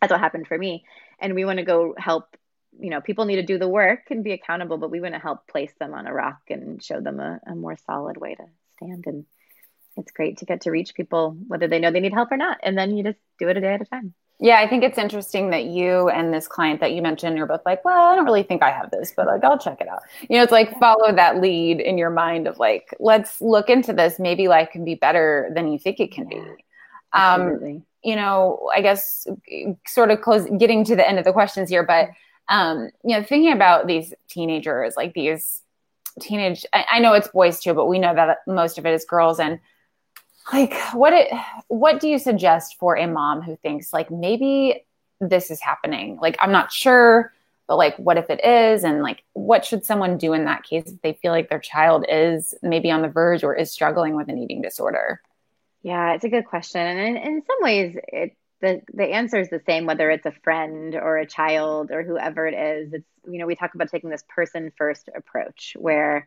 that's what happened for me. And we want to go help you know people need to do the work and be accountable but we want to help place them on a rock and show them a, a more solid way to stand. And it's great to get to reach people whether they know they need help or not. And then you just do it a day at a time. Yeah, I think it's interesting that you and this client that you mentioned, you're both like, well, I don't really think I have this, but like, I'll check it out. You know, it's like follow that lead in your mind of like, let's look into this. Maybe life can be better than you think it can be. Um, you know, I guess sort of close getting to the end of the questions here, but um, you know, thinking about these teenagers, like these teenage, I, I know it's boys too, but we know that most of it is girls. And like, what it, what do you suggest for a mom who thinks like maybe this is happening? Like, I'm not sure, but like, what if it is? And like, what should someone do in that case if they feel like their child is maybe on the verge or is struggling with an eating disorder? Yeah, it's a good question. And in, some ways, it, the, the answer is the same, whether it's a friend or a child or whoever it is. It's, you know, we talk about taking this person first approach where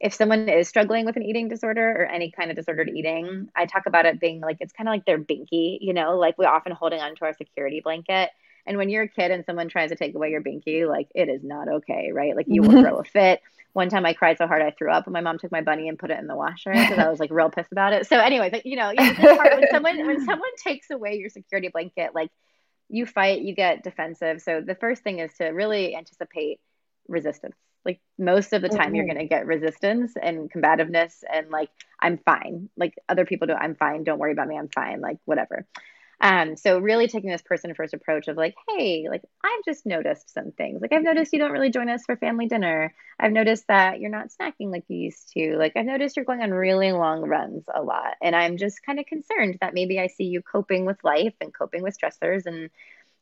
if someone is struggling with an eating disorder or any kind of disordered eating, I talk about it being like it's kind of like their binky, you know, like we're often holding on to our security blanket. And when you're a kid and someone tries to take away your binky, like it is not okay, right? Like you will throw a fit. One time I cried so hard I threw up, and my mom took my bunny and put it in the washer because I was like real pissed about it. So, anyway, but, you know, when someone when someone takes away your security blanket, like you fight, you get defensive. So the first thing is to really anticipate resistance. Like most of the time, mm-hmm. you're going to get resistance and combativeness, and like I'm fine. Like other people do, I'm fine. Don't worry about me. I'm fine. Like whatever. Um, so really taking this person first approach of like, hey, like I've just noticed some things. Like I've noticed you don't really join us for family dinner. I've noticed that you're not snacking like you used to. Like I've noticed you're going on really long runs a lot. And I'm just kind of concerned that maybe I see you coping with life and coping with stressors and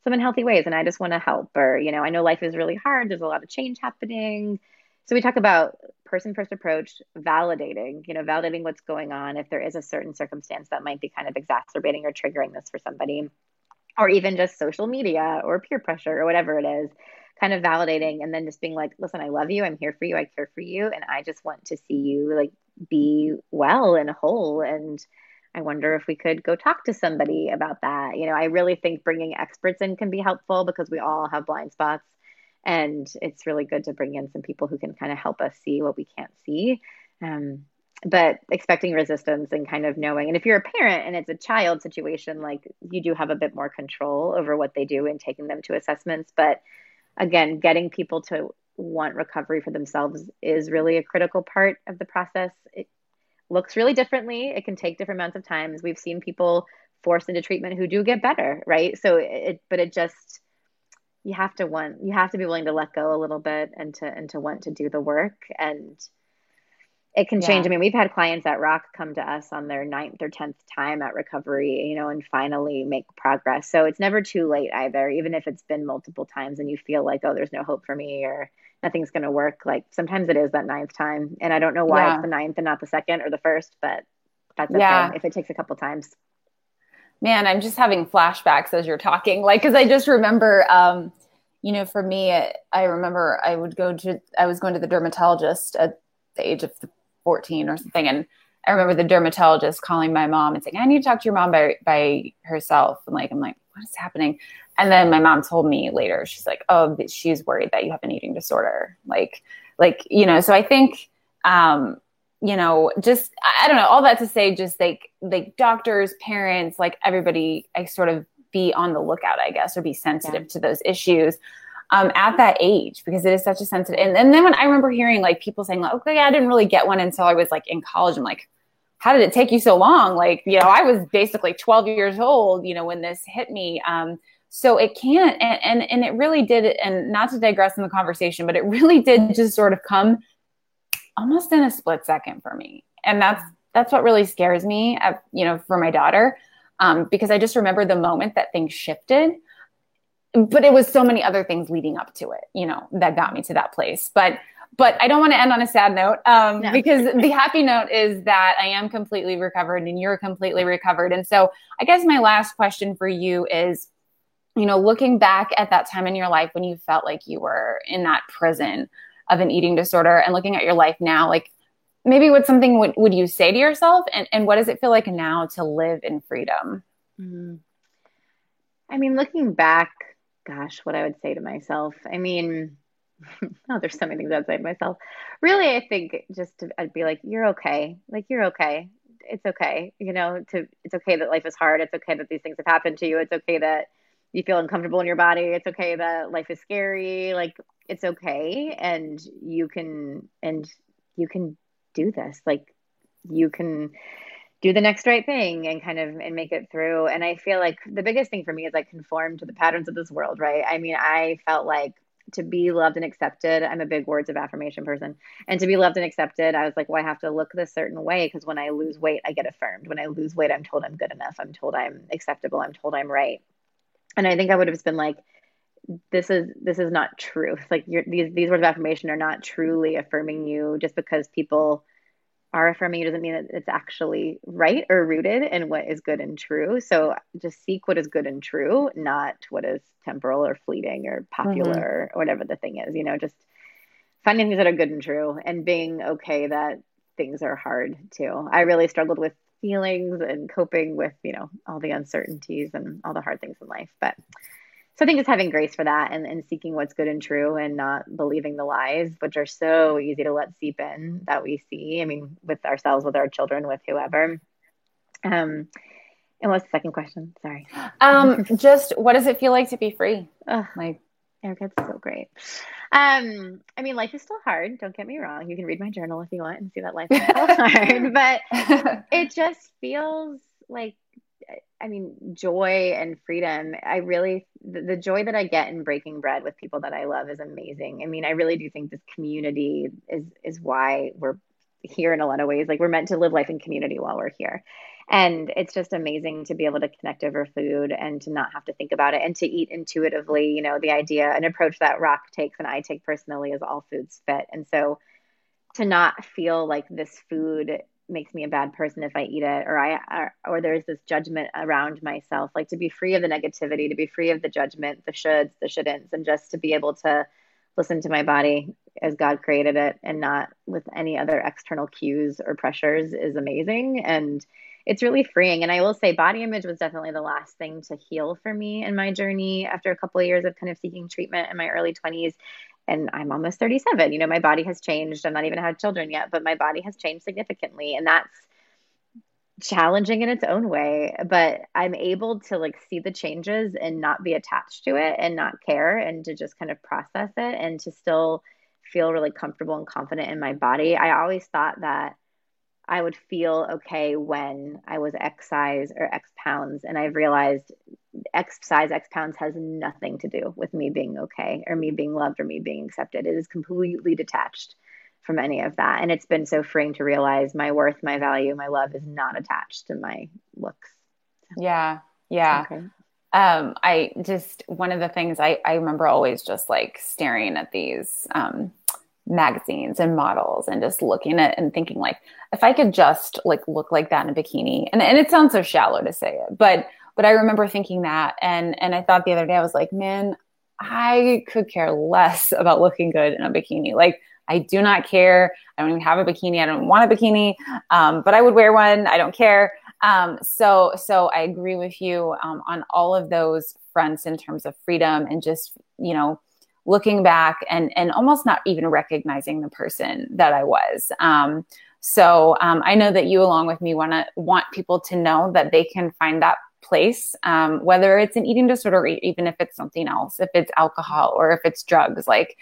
some unhealthy ways. And I just want to help. Or, you know, I know life is really hard. There's a lot of change happening. So we talk about person first approach, validating, you know, validating what's going on if there is a certain circumstance that might be kind of exacerbating or triggering this for somebody, or even just social media or peer pressure or whatever it is, kind of validating and then just being like, listen, I love you, I'm here for you, I care for you, and I just want to see you like be well and whole. And I wonder if we could go talk to somebody about that. You know, I really think bringing experts in can be helpful because we all have blind spots and it's really good to bring in some people who can kind of help us see what we can't see um, but expecting resistance and kind of knowing. And if you're a parent and it's a child situation, like you do have a bit more control over what they do and taking them to assessments. But again, getting people to want recovery for themselves is really a critical part of the process. It looks really differently. It can take different amounts of times. We've seen people forced into treatment who do get better, right? So it, but it just you have to want you have to be willing to let go a little bit and to and to want to do the work and it can change. Yeah. I mean, we've had clients at Rock come to us on their ninth or tenth time at recovery, you know, and finally make progress. So it's never too late either, even if it's been multiple times and you feel like, oh, there's no hope for me or nothing's going to work. Like sometimes it is that ninth time, and I don't know why yeah. it's the ninth and not the second or the first, but that's okay yeah. if it takes a couple times. Man, I'm just having flashbacks as you're talking, like because I just remember. um you know, for me, I remember I would go to, I was going to the dermatologist at the age of 14 or something. And I remember the dermatologist calling my mom and saying, I need to talk to your mom by, by herself. And like, I'm like, what is happening? And then my mom told me later, she's like, oh, she's worried that you have an eating disorder. Like, like, you know, so I think, um, you know, just, I don't know, all that to say, just like, like doctors, parents, like everybody, I sort of be on the lookout, I guess, or be sensitive yeah. to those issues um, at that age because it is such a sensitive. And, and then when I remember hearing like people saying, like, okay, I didn't really get one until I was like in college. I'm like, how did it take you so long? Like, you know, I was basically 12 years old, you know, when this hit me. Um, so it can't, and, and, and it really did, and not to digress in the conversation, but it really did just sort of come almost in a split second for me. And that's, that's what really scares me, uh, you know, for my daughter um, because I just remember the moment that things shifted. But it was so many other things leading up to it, you know, that got me to that place. But but I don't want to end on a sad note um, no. because the happy note is that I am completely recovered and you're completely recovered. And so I guess my last question for you is, you know, looking back at that time in your life when you felt like you were in that prison of an eating disorder and looking at your life now, like maybe what something would, would you say to yourself? And, and what does it feel like now to live in freedom? Mm-hmm. i mean looking back gosh what i would say to myself i mean oh there's so many things to myself. Really i think just to i'd be like you're okay. Like you're okay. It's okay. You know to it's okay that life is hard. It's okay that these things have happened to you. It's okay that you feel uncomfortable in your body it's okay that life is scary like it's okay and you can and you can do this like you can do the next right thing and kind of and make it through. And i feel like the biggest thing for me is like conform to the patterns of this world right? I mean i felt like to be loved and accepted i'm a big words of affirmation person and to be loved and accepted i was like well i have to look this certain way because when i lose weight i get affirmed. When i lose weight i'm told i'm good enough i'm told i'm acceptable i'm told i'm right and i think i would have been like this is this is not truth like these these words of affirmation are not truly affirming you. Just because people are affirming you doesn't mean that it's actually right or rooted in what is good and true. So just seek what is good and true not what is temporal or fleeting or popular mm-hmm. or whatever the thing is you know just finding things that are good and true and being okay that things are hard too. I really struggled with feelings and coping with you know all the uncertainties and all the hard things in life but so I think it's having grace for that and, and seeking what's good and true and not believing the lies, which are so easy to let seep in that we see. I mean, with ourselves, with our children, with whoever. Um, and what's the second question? Sorry. Um, just what does it feel like to be free? Oh, like Erica's so great. Um, I mean, life is still hard. Don't get me wrong. You can read my journal if you want and see that life is still hard, but it just feels like I mean, joy and freedom. I really, the, the, joy that I get in breaking bread with people that I love is amazing. I mean, I really do think this community is is why we're here in a lot of ways. Like we're meant to live life in community while we're here. And it's just amazing to be able to connect over food and to not have to think about it and to eat intuitively. You know, the idea, an approach that Rock takes and I take personally is all foods fit. And so to not feel like this food makes me a bad person if I eat it, or I or, or, there's this judgment around myself. Like to be free of the negativity, to be free of the judgment, the shoulds, the shouldn'ts, and just to be able to listen to my body as God created it, and not with any other external cues or pressures is amazing. And it's really freeing. And I will say, body image was definitely the last thing to heal for me in my journey after a couple of years of kind of seeking treatment in my early 20s and I'm almost 37. You know, my body has changed. I'm not even had children yet, but my body has changed significantly. And that's challenging in its own way. But I'm able to like see the changes and not be attached to it and not care and to just kind of process it and to still feel really comfortable and confident in my body. I always thought that I would feel okay when I was X size or X pounds. And I've realized X size, X pounds has nothing to do with me being okay or me being loved or me being accepted. It is completely detached from any of that. And it's been so freeing to realize my worth, my value, my love is not attached to my looks. Yeah. Yeah. Okay. Um, I just, one of the things I, I remember always just like staring at these, um, magazines and models and just looking at and thinking like if i could just like look like that in a bikini and, and it sounds so shallow to say it but but i remember thinking that and and i thought the other day i was like man i could care less about looking good in a bikini. Like i do not care. I don't even have a bikini. I don't want a bikini. Um, but i would wear one. I don't care. Um, so so i agree with you um, on all of those fronts in terms of freedom and just you know looking back and and almost not even recognizing the person that I was. Um, so um, I know that you, along with me, want to want people to know that they can find that place, um, whether it's an eating disorder, or even if it's something else, if it's alcohol or if it's drugs. Like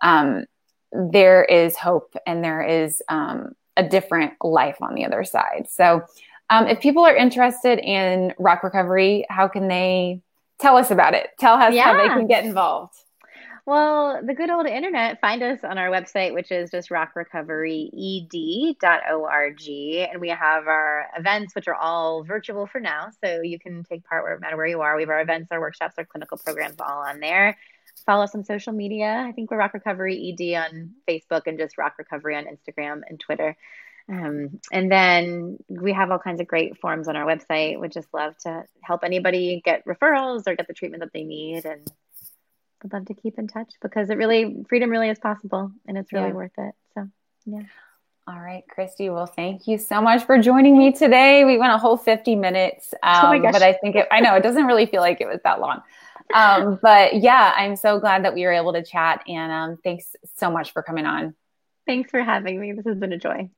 um, there is hope and there is um, a different life on the other side. So. Um, if people are interested in rock recovery, how can they tell us about it? Tell us yeah. how they can get involved. Well, the good old internet, find us on our website, which is just rockrecoveryed.org. And we have our events, which are all virtual for now. So you can take part no matter where you are. We have our events, our workshops, our clinical programs all on there. Follow us on social media. I think we're Rock Recovery ED on Facebook and just Rock Recovery on Instagram and Twitter. Um, and then we have all kinds of great forms on our website. Would just love to help anybody get referrals or get the treatment that they need. And I'd love to keep in touch because it really freedom really is possible and it's really yeah. worth it. So yeah. All right, Christy. Well, thank you so much for joining me today. We went a whole 50 minutes, oh um, oh but I think it, I know it doesn't really feel like it was that long. Um, but yeah, I'm so glad that we were able to chat and um, thanks so much for coming on. Thanks for having me. This has been a joy.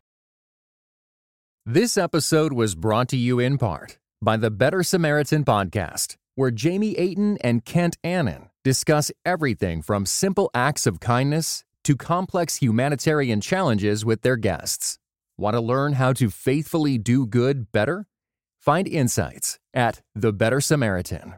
This episode was brought to you in part by the Better Samaritan podcast, where Jamie Aten and Kent Annan discuss everything from simple acts of kindness to complex humanitarian challenges with their guests. Want to learn how to faithfully do good better? Find insights at The Better Samaritan.